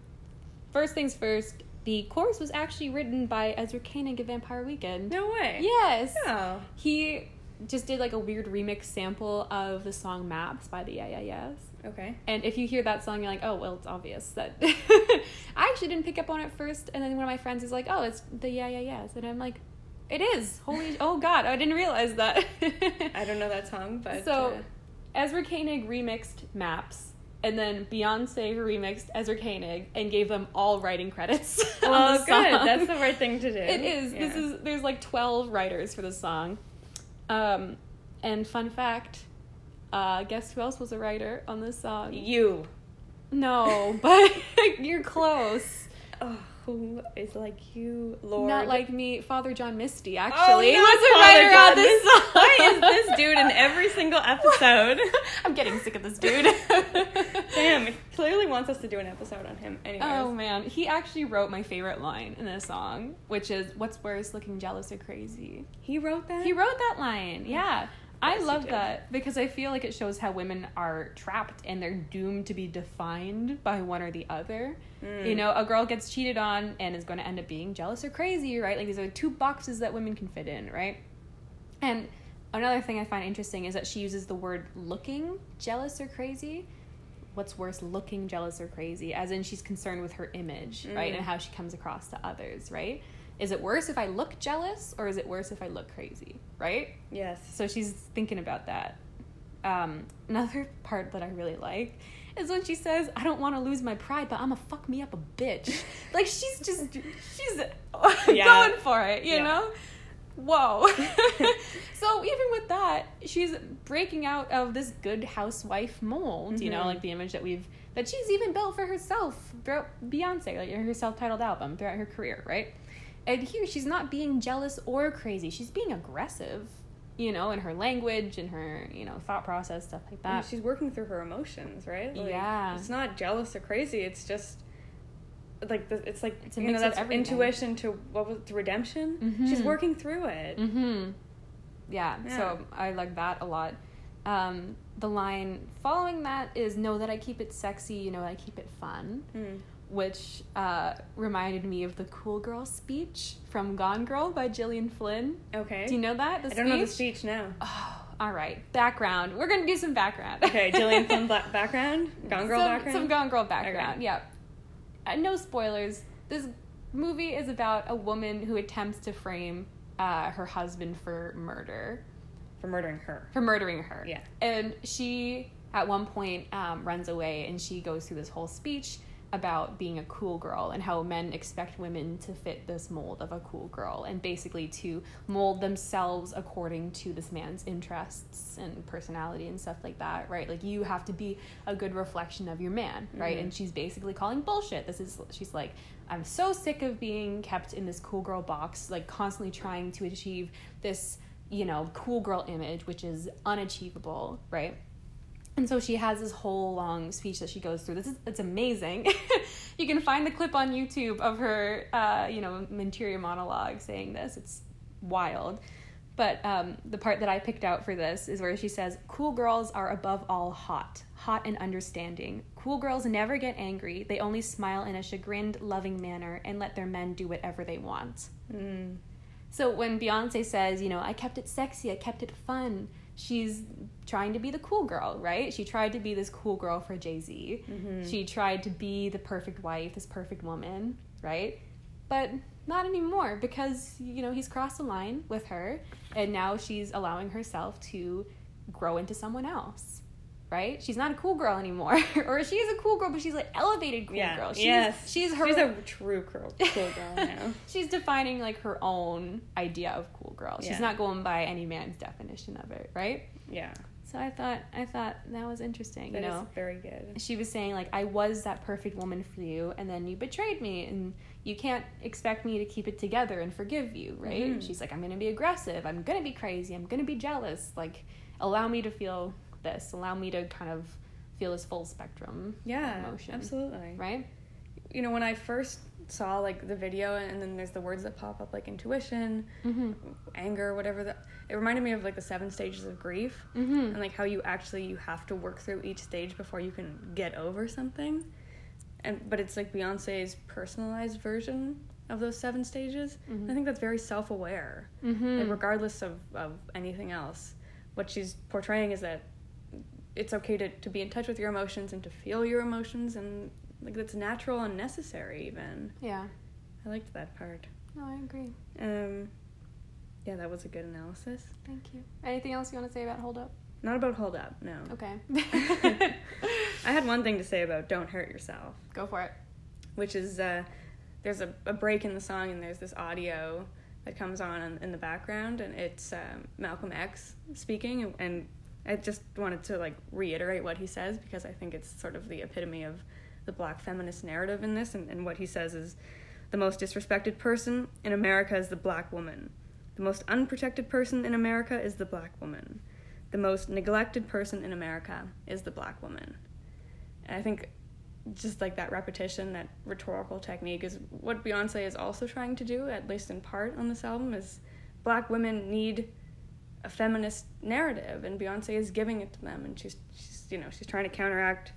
first things first, the chorus was actually written by Ezra Koenig of Vampire Weekend. No way. Yes. Oh. He just did like a weird remix sample of the song Maps by the Yeah Yeah Yeahs. Okay. And if you hear that song, you're like, oh, well, it's obvious that. *laughs* I actually didn't pick up on it first, and then one of my friends is like, oh, it's the Yeah Yeah Yeahs. And I'm like, it is. Holy, oh God, I didn't realize that. *laughs* I don't know that song, but So, uh, Ezra Koenig remixed Maps, and then Beyonce remixed Ezra Koenig and gave them all writing credits. *laughs* on well, good. song. That's the right thing to do. It is. This is. There's like twelve writers for the song. Um, and fun fact, uh, guess who else was a writer on this song? you. No, *laughs* but you're close. Oh, who is like you, Lord? Not like me, Father John Misty. Oh, actually, oh, not was a writer John on this song. Why is this dude in every single *laughs* episode? I'm getting sick of this dude. *laughs* Damn, it clearly wants us to do an episode on him. Anyways. Oh man, he actually wrote my favorite line in this song, which is "What's worse, looking jealous or crazy." He wrote that? He wrote that line. Yeah. I love that because I feel like it shows how women are trapped and they're doomed to be defined by one or the other. Mm. You know, a girl gets cheated on and is going to end up being jealous or crazy, right? Like these are two boxes that women can fit in, right? And another thing I find interesting is that she uses the word looking jealous or crazy. What's worse, looking jealous or crazy, as in she's concerned with her image, right? Mm. And how she comes across to others, right? Is it worse if I look jealous or is it worse if I look crazy, right? Yes. So she's thinking about that. Um, another part that I really like is when she says, "I don't want to lose my pride, but I'm gonna fuck me up a bitch." *laughs* like she's just she's Yeah. *laughs* going for it, you Yeah. know. Whoa. *laughs* so even with that, she's breaking out of this good housewife mold, you know, Mhm. like the image that we've that she's even built for herself throughout Beyonce, like her self-titled album throughout her career, right? And here she's not being jealous or crazy. She's being aggressive, you know, in her language and her, you know, thought process, stuff like that. she's working through her emotions, right? Like, Yeah. It's not jealous or crazy. It's just like the, it's like It's you know that's intuition to what was to redemption. She's Mhm. working through it. Mm-hmm. Yeah, Yeah. so I like that a lot. Um, the line following that is know that I keep it sexy, you know I keep it fun, Mm. Which uh, reminded me of the cool girl speech from Gone Girl by Gillian Flynn. Okay. Do you know that? The I don't know the speech now. Oh, all right. Background. We're gonna do some background. Okay, *laughs* Gillian Flynn background, Gone Girl some, background. Some Gone Girl background. Yep. Uh, no spoilers. This movie is about a woman who attempts to frame uh, her husband for murder, for murdering her. for murdering her. Yeah. And she, at one point, um, runs away and she goes through this whole speech about being a cool girl and how men expect women to fit this mold of a cool girl and basically to mold themselves according to this man's interests and personality and stuff like that, right? Like you have to be a good reflection of your man, right? Mhm. And she's basically calling bullshit. This is she's like I'm so sick of being kept in this cool girl box, like constantly trying to achieve this, you know, cool girl image which is unachievable, right? And so she has this whole long speech that she goes through. This is it's amazing. *laughs* you can find the clip on YouTube of her, uh, you know, interior monologue saying this. It's wild. But um, the part that I picked out for this is where she says, Cool girls are above all hot, hot and understanding. Cool girls never get angry. They only smile in a chagrined, loving manner and let their men do whatever they want. Mm. So when Beyonce says, you know, I kept it sexy, I kept it fun, she's trying to be the cool girl, right? She tried to be this cool girl for Jay Z. Mhm. She tried to be the perfect wife, this perfect woman, right? But not anymore because, you know, he's crossed the line with her and now she's allowing herself to grow into someone else. Right? She's not a cool girl anymore. *laughs* or she is a cool girl, but she's like elevated cool Yeah. girl. She's, yes. She's her She's a true girl, cool girl *laughs* now. She's defining like her own idea of cool girl. She's Yeah. not going by any man's definition of it, right? Yeah. So I thought I thought that was interesting. That you know, very good. she was saying like I was that perfect woman for you, and then you betrayed me, and you can't expect me to keep it together and forgive you, right? Mhm. She's like I'm gonna be aggressive, I'm gonna be crazy, I'm gonna be jealous. Like allow me to feel this, allow me to kind of feel this full spectrum Yeah. emotion. Absolutely. right? You know, when I first saw like the video and then there's the words that pop up like intuition, Mm-hmm. anger, whatever that it reminded me of like the seven stages of grief. Mm-hmm. and like how you actually you have to work through each stage before you can get over something and but it's like beyonce's personalized version of those seven stages Mhm. i think that's very self-aware Mm-hmm. like regardless of, of anything else what she's portraying is that it's okay to, to be in touch with your emotions and to feel your emotions and like that's natural and necessary even yeah. i liked that part No, I agree. um yeah that was a good analysis Thank you. Anything else you want to say about Hold Up? not about hold up no Okay. *laughs* I had one thing to say about "Don't Hurt Yourself," Go for it. which is uh, there's a, a break in the song and there's this audio that comes on in, in the background and it's um, Malcolm X speaking and, and I just wanted to like reiterate what he says because I think it's sort of the epitome of the black feminist narrative in this and, and what he says is the most disrespected person in America is the black woman. The most unprotected person in America is the black woman. The most neglected person in America is the black woman. And I think just like that repetition, that rhetorical technique is what Beyonce is also trying to do, at least in part on this album, is black women need a feminist narrative and Beyonce is giving it to them and she's she's you know, she's trying to counteract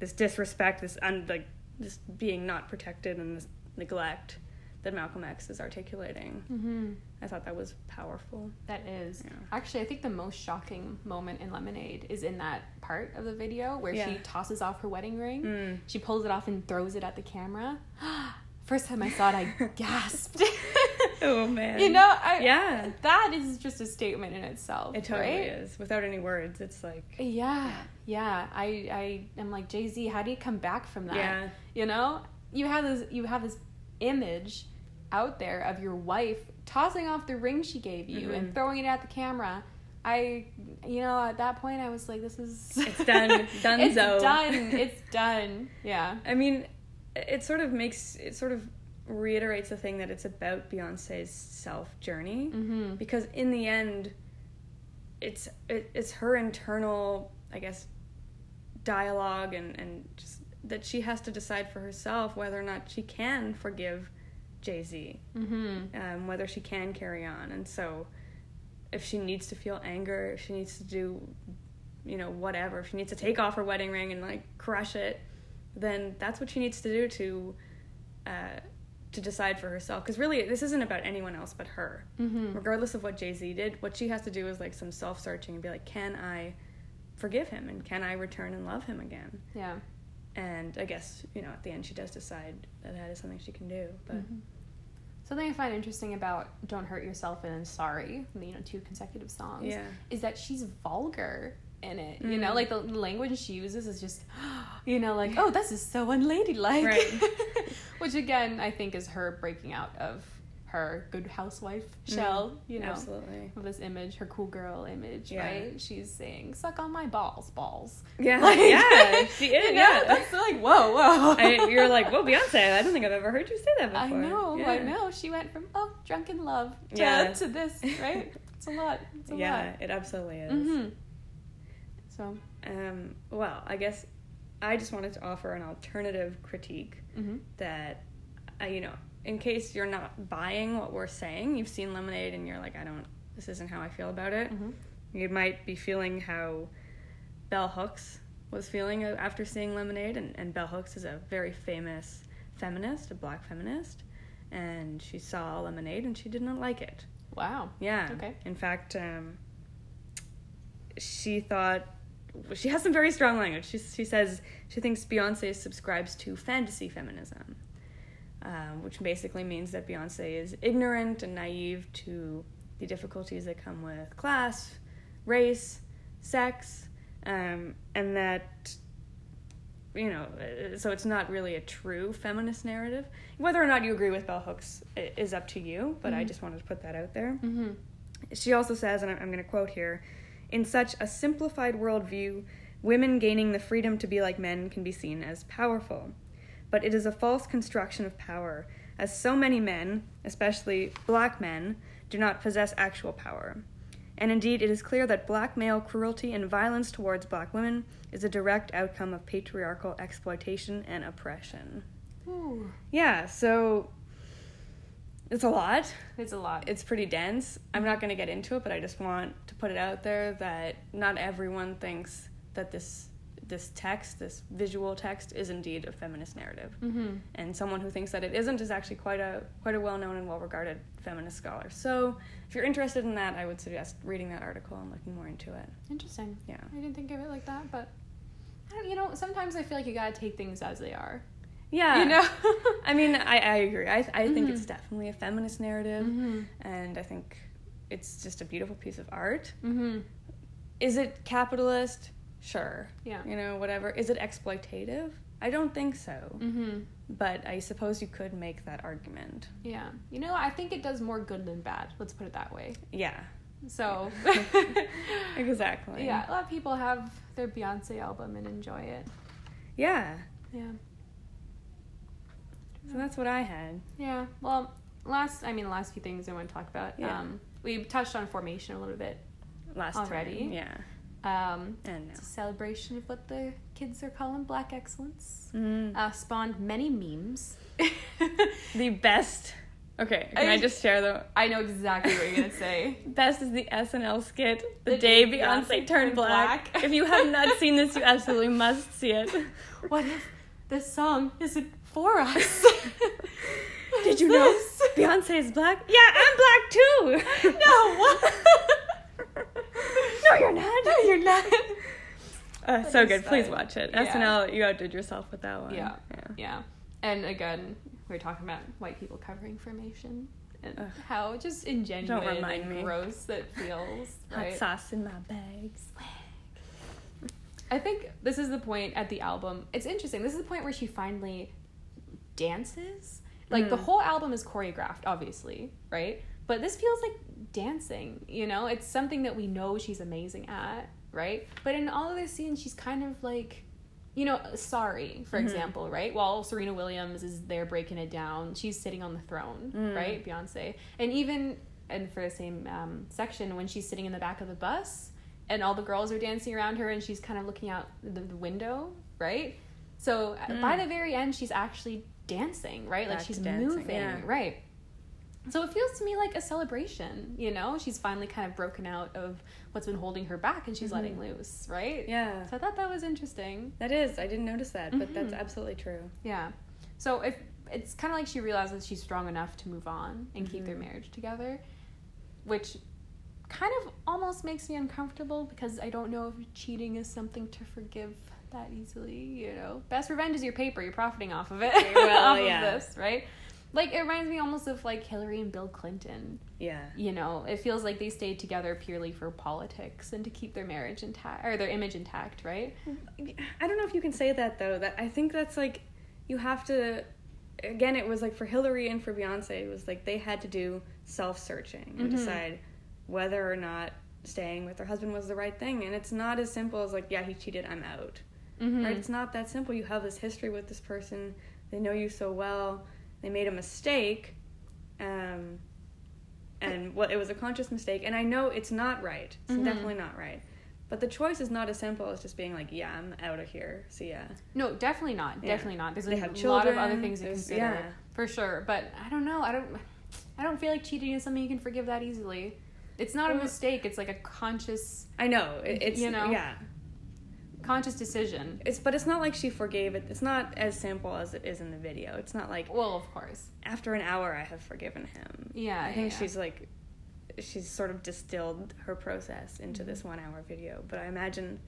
this disrespect, this un, like this being not protected and this neglect that Malcolm X is articulating. Mm-hmm. I thought that was powerful. That is. Yeah. Actually, I think the most shocking moment in Lemonade is in that part of the video where she tosses off her wedding ring. Mm. She pulls it off and throws it at the camera. *gasps* First time I saw it, I *laughs* gasped. *laughs* Oh man. You know, I, Yeah. that is just a statement in itself. It totally right? is. Without any words, it's like Yeah, yeah. I, I am like Jay Z. How do you come back from that? Yeah. You know, you have this, you have this image out there of your wife tossing off the ring she gave you and Mhm. throwing it at the camera. I, you know, at that point, I was like, this is It's done. *laughs* it's Donezo. done. It's done. Yeah. I mean, it sort of makes it sort of reiterates the thing that it's about Beyonce's self journey Mm-hmm. because in the end, it's it, it's her internal, I guess, dialogue and and just that she has to decide for herself whether or not she can forgive Jay Z, Mm-hmm. um, whether she can carry on, and so if she needs to feel anger, if she needs to do, you know, whatever, if she needs to take off her wedding ring and like crush it, then that's what she needs to do to uh, to decide for herself. Because really, this isn't about anyone else but her. Mm-hmm. Regardless of what Jay Z did, what she has to do is like some self searching and be like, can I forgive him and can I return and love him again? Yeah. And I guess you know at the end she does decide that that is something she can do. But Mhm. Something I find interesting about "Don't Hurt Yourself" and "Sorry," you know, two consecutive songs, yeah, is that she's vulgar in it. You know, Mm. like the language she uses is just, *gasps* you know, like oh, this is so unladylike. Right. *laughs* Which again, I think is her breaking out of her good housewife shell. You know, absolutely. of this image, her cool girl image, Yeah. right? She's saying, "Suck on my balls, balls." Yeah, *laughs* Like- yeah, she is. *laughs* You know, yeah, that's like whoa, whoa. I, you're like, well, Beyonce. I don't think I've ever heard you say that before. I know, yeah. I know. She went from oh, Drunk in Love to, Yeah. to this, right? It's a lot. It's a Yeah, it absolutely is. Mm-hmm. So, Um, well, I guess I just wanted to offer an alternative critique mm-hmm. that, uh, you know, in case you're not buying what we're saying, you've seen Lemonade and you're like, I don't, this isn't how I feel about it. Mhm. You might be feeling how Bell Hooks was feeling after seeing Lemonade, and, and Bell Hooks is a very famous feminist, a black feminist, and she saw Lemonade and she did not like it. Wow. Yeah. Okay. In fact, um, she thought she has some very strong language. She she says she thinks Beyonce subscribes to fantasy feminism, um, which basically means that Beyonce is ignorant and naive to the difficulties that come with class, race, sex, um, and that you know, uh, so it's not really a true feminist narrative. Whether or not you agree with Bell Hooks is up to you, but I Mhm. just wanted to put that out there. Mm-hmm. She also says, and I'm going to quote here In such a simplified worldview, women gaining the freedom to be like men can be seen as powerful. But it is a false construction of power, as so many men, especially black men, do not possess actual power. And indeed, it is clear that black male cruelty and violence towards black women is a direct outcome of patriarchal exploitation and oppression. Ooh. Yeah, so it's a lot It's a lot. it's pretty dense. I'm not going to get into it, but I just want to put it out there that not everyone thinks that this this text, this visual text, is indeed a feminist narrative. mm-hmm. And someone who thinks that it isn't is actually quite a quite a well known and well regarded feminist scholar. So if you're interested in that, I would suggest reading that article and looking more into it. Interesting. Yeah. I didn't think of it like that, but I don't, you know, sometimes I feel like you gotta take things as they are. Yeah. You know. *laughs* I mean, I, I agree. I, I think Mhm. it's definitely a feminist narrative, mm-hmm. and I think it's just a beautiful piece of art. Mm-hmm. Is it capitalist? Sure. Yeah. You know, whatever. Is it exploitative? I don't think so. Mm-hmm. But I suppose you could make that argument. Yeah. You know, I think it does more good than bad. Let's put it that way. Yeah. So. *laughs* Exactly. yeah, a lot of people have their Beyonce album and enjoy it. Yeah. Yeah. So that's what I had. Yeah. Well, last I mean, the last few things I want to talk about. Yeah. Um, we touched on formation a little bit. Last Already? time. Yeah. Um, And it's a celebration of what the kids are calling Black excellence. Mm. Uh, spawned many memes. *laughs* the best. Okay, can I, I- just share them? I know exactly what you're gonna say. *laughs* best is the SNL skit The, The Day Day Beyonce, Beyonce Turned Turned Black. Black. if you have not seen this, you *laughs* absolutely must see it. What if this song isn't for us? *laughs* Did you know Beyonce is black? Yeah, I'm black too. *laughs* No, what? *laughs* no, you're not. No, you're not. Uh, so good. is Please watch it. Yeah. SNL, you outdid yourself with that one. Yeah. yeah. Yeah. And again, we are talking about white people covering formation and Ugh. how just ingenuine remind and me. gross that feels. Hot Right. sauce in my bags. I think this is the point at the album. It's interesting. This is the point where she finally dances. Like the Mm. whole album is choreographed, obviously, right? But this feels like dancing, you know? It's something that we know she's amazing at, right? But in all of this scenes, she's kind of like, you know, sorry, for Mhm. example, right? While Serena Williams is there breaking it down, she's sitting on the throne, Mm. right? Beyonce. And even, and for the same um, section, when she's sitting in the back of the bus and all the girls are dancing around her and she's kind of looking out the, the window, right? So uh Mm. by the very end, she's actually dancing, right? like she's dancing, moving, yeah. right? So it feels to me like a celebration, you know? She's finally kind of broken out of what's been holding her back and she's Mhm. letting loose, right? Yeah. So I thought that was interesting. That is. I didn't notice that, but that's Mhm. absolutely true. Yeah. So if it's kind of like she realizes she's strong enough to move on and keep their Mhm. marriage together, which kind of almost makes me uncomfortable because I don't know if cheating is something to forgive that easily, you know. Best revenge is your paper, you're profiting off of it. Well, *laughs* off yeah. of this, right? Like it reminds me almost of like Hillary and Bill Clinton. Yeah. You know, it feels like they stayed together purely for politics and to keep their marriage intact or their image intact, right? I don't know if you can say that though. That I think that's like you have to. Again, it was like for Hillary and for Beyonce, it was like they had to do self searching and mm-hmm. decide whether or not staying with their husband was the right thing. And it's not as simple as like, yeah, he cheated, I'm out. Mm-hmm. Right? It's not that simple. You have this history with this person. They know you so well. They made a mistake. Um, and well, it was a conscious mistake. And I know it's not right. It's Mhm. definitely not right. But the choice is not as simple as just being like, yeah, I'm out of here. See ya. No, definitely not. Yeah. Definitely not. There's They a have lot of other things to consider yeah. for sure. But I don't know. I don't. I don't feel like cheating is something you can forgive that easily. It's not a mistake. It's like a conscious I know it, it's You know? yeah. Conscious decision. It's but it's not like she forgave it. It's not as simple as it is in the video. It's not like Well, of course. after an hour I have forgiven him. Yeah, I think yeah. she's like she's sort of distilled her process into Mm-hmm. this one hour video. But I imagine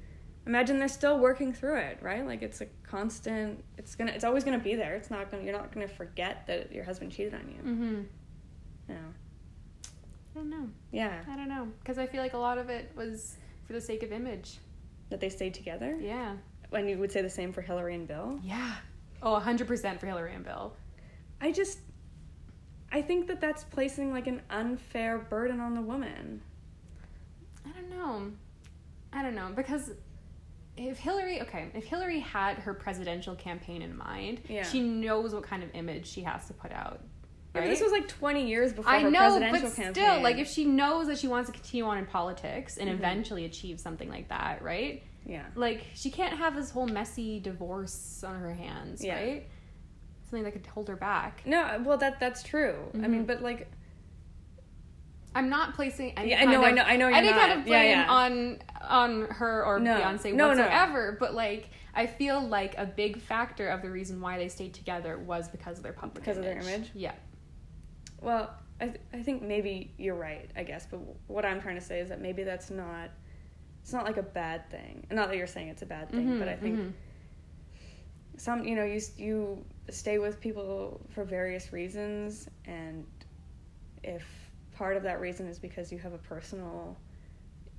imagine they're still working through it, right? Like it's a constant it's gonna it's always gonna be there. It's not gonna you're not gonna forget that your husband cheated on you. Mm-hmm. Know. I don't know. Yeah. I don't know because I feel like a lot of it was for the sake of image. That they stayed together. Yeah. And you would say the same for Hillary and Bill. Yeah. Oh, 100% for Hillary and Bill. I just I think that that's placing like an unfair burden on the woman. I don't know. I don't know because if Hillary, okay, if Hillary had her presidential campaign in mind, Yeah. she knows what kind of image she has to put out. Yeah, Right? this was like 20 years before I her know, presidential but campaign. still, like if she knows that she wants to continue on in politics and Mhm. eventually achieve something like that, right? yeah. Like she can't have this whole messy divorce on her hands, Yeah. right? Something that could hold her back. No, well that that's true. I mean, Mhm. but like I'm not placing any Yeah, I kind know, of I know- I know any kind of blame yeah. on on her or No. Beyonce No, no. whatsoever. But like, I feel like a big factor of the reason why they stayed together was because of their public Because of their image? Yeah, well, I th- I think maybe you're right, I guess, but what I'm trying to say is that maybe that's not it's not like a bad thing. Not that you're saying it's a bad thing, but I think Mhm, some you know you you stay with people for various reasons and if part of that reason is because you have a personal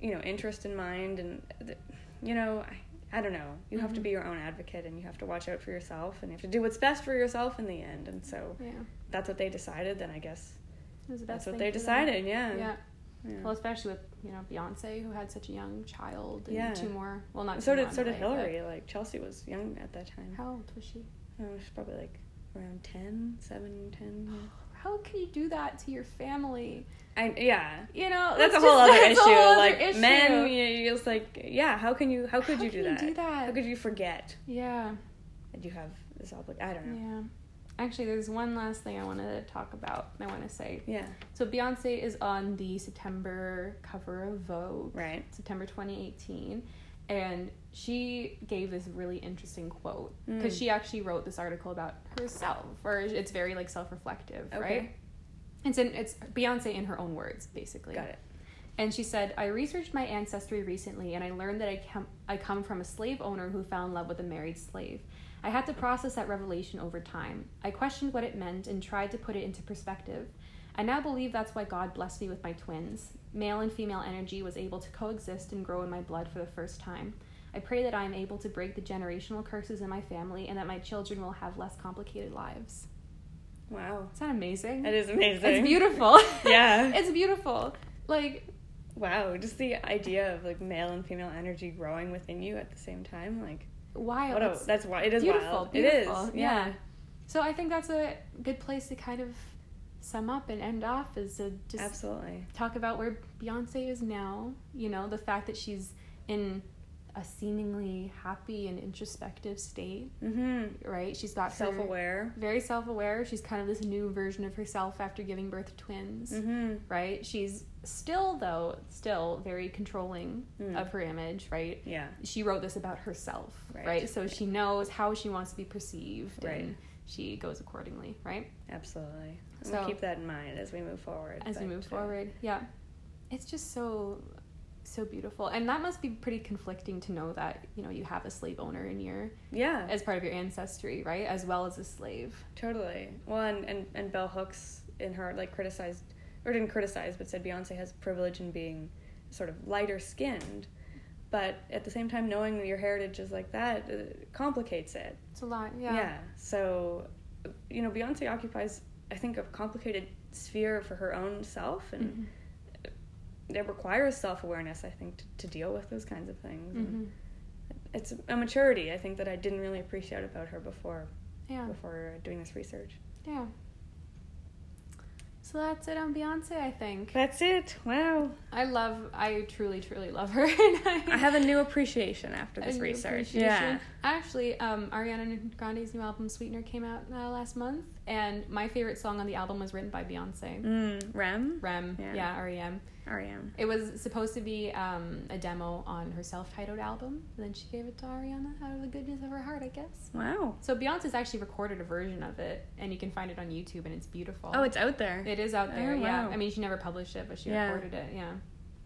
you know interest in mind and th- you know I, I don't know you have to Mhm. be your own advocate and you have to watch out for yourself and you have to do what's best for yourself in the end and so yeah, that's what they decided then i guess the that's what they decided yeah Yeah. Yeah. well, especially with you know Beyonce, who had such a young child, and Yeah. two more. Well, not so did so did way, but- hillary like chelsea was young at that time How old was she? oh, she's probably like around 10 7 10 *gasps* yeah. How can you do that to your family? I, yeah You know, that's a whole just- other that's issue. whole other like issue. men, you you're just like, yeah. How can you? How could How you do you that? do that? How could you forget Yeah. that you have this obligation? I don't know. Yeah. Actually, there's one last thing I wanted to talk about. I want to say. Yeah. So Beyonce is on the September cover of Vogue, Right. September 2018, and she gave this really interesting quote because Mm. she actually wrote this article about herself, or it's very like self-reflective, Okay. right? It's in it's Beyonce in her own words, basically. Got it. And she said, I researched my ancestry recently and I learned that I, com- I come from a slave owner who fell in love with a married slave. I had to process that revelation over time. I questioned what it meant and tried to put it into perspective. I now believe that's why God blessed me with my twins. Male and female energy was able to coexist and grow in my blood for the first time. I pray that I am able to break the generational curses in my family and that my children will have less complicated lives. Wow. Is that amazing? That is amazing. It's beautiful. *laughs* Yeah. *laughs* it's beautiful. Like, Wow. Just the idea of like male and female energy growing within you at the same time. Like, wild. what a, that's why it is beautiful, wild. beautiful, It is. yeah. Yeah. So I think that's a good place to kind of sum up and end off is to just Absolutely. talk about where Beyonce is now. You know, the fact that she's in a seemingly happy and introspective state, Mm-hmm. right? She's got Self-aware. very self-aware. She's kind of this new version of herself after giving birth to twins, Mm-hmm. right? She's still though still very controlling Mm. of her image, right? Yeah. she wrote this about herself, Right. right? So she knows how she wants to be perceived, Right. and she goes accordingly, right? Absolutely. So- keep that in mind as we move forward. As we move uh, forward, yeah, it's just so so beautiful, and that must be pretty conflicting to know that you know you have a slave owner in your Yeah. as part of your ancestry, right? As well as a slave. Totally. Well, and, and, and Bell Hooks in her like criticized or didn't criticize, but said Beyonce has privilege in being sort of lighter skinned, but at the same time, knowing that your heritage is like that uh, complicates it. It's a lot, yeah. yeah. So, you know, Beyonce occupies, I think, a complicated sphere for her own self, and Mhm. it requires self awareness. I think to, to deal with those kinds of things. Mhm. It's a maturity I think that I didn't really appreciate about her before Yeah, before doing this research. yeah. So that's it on Beyonce, I think. That's it. Wow. I love, I truly, truly love her. *laughs* I have a new appreciation after this research. Yeah. Actually, um, Ariana Grande's new album Sweetener came out uh, last month. And my favorite song on the album was written by Beyonce. Mm, Rem? Rem, Yeah. yeah, REM. R.E.M. It was supposed to be um, a demo on her self-titled album, and then she gave it to Ariana out of the goodness of her heart, I guess. Wow. So Beyonce's actually recorded a version of it, and you can find it on YouTube, and it's beautiful. Oh, it's out there. It is out there, Oh, yeah. wow. I mean, she never published it, but she Yeah. recorded it, yeah.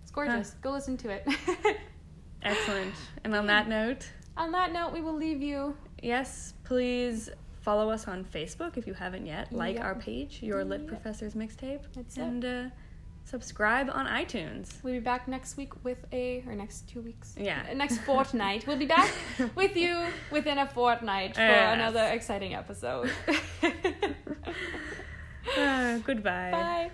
It's gorgeous. Go listen to it. Excellent. *laughs* And on that note, on that note, we will leave you. yes, please follow us on Facebook if you haven't yet. Like Yep. our page, Your Lit Yep. Professors Mixtape. That's it. and uh, subscribe on iTunes. We'll be back next week with a, or next two weeks. Yeah. Uh, Next *laughs* fortnight. We'll be back *laughs* with you within a fortnight for Yes. another exciting episode. *laughs* Uh, goodbye. Bye.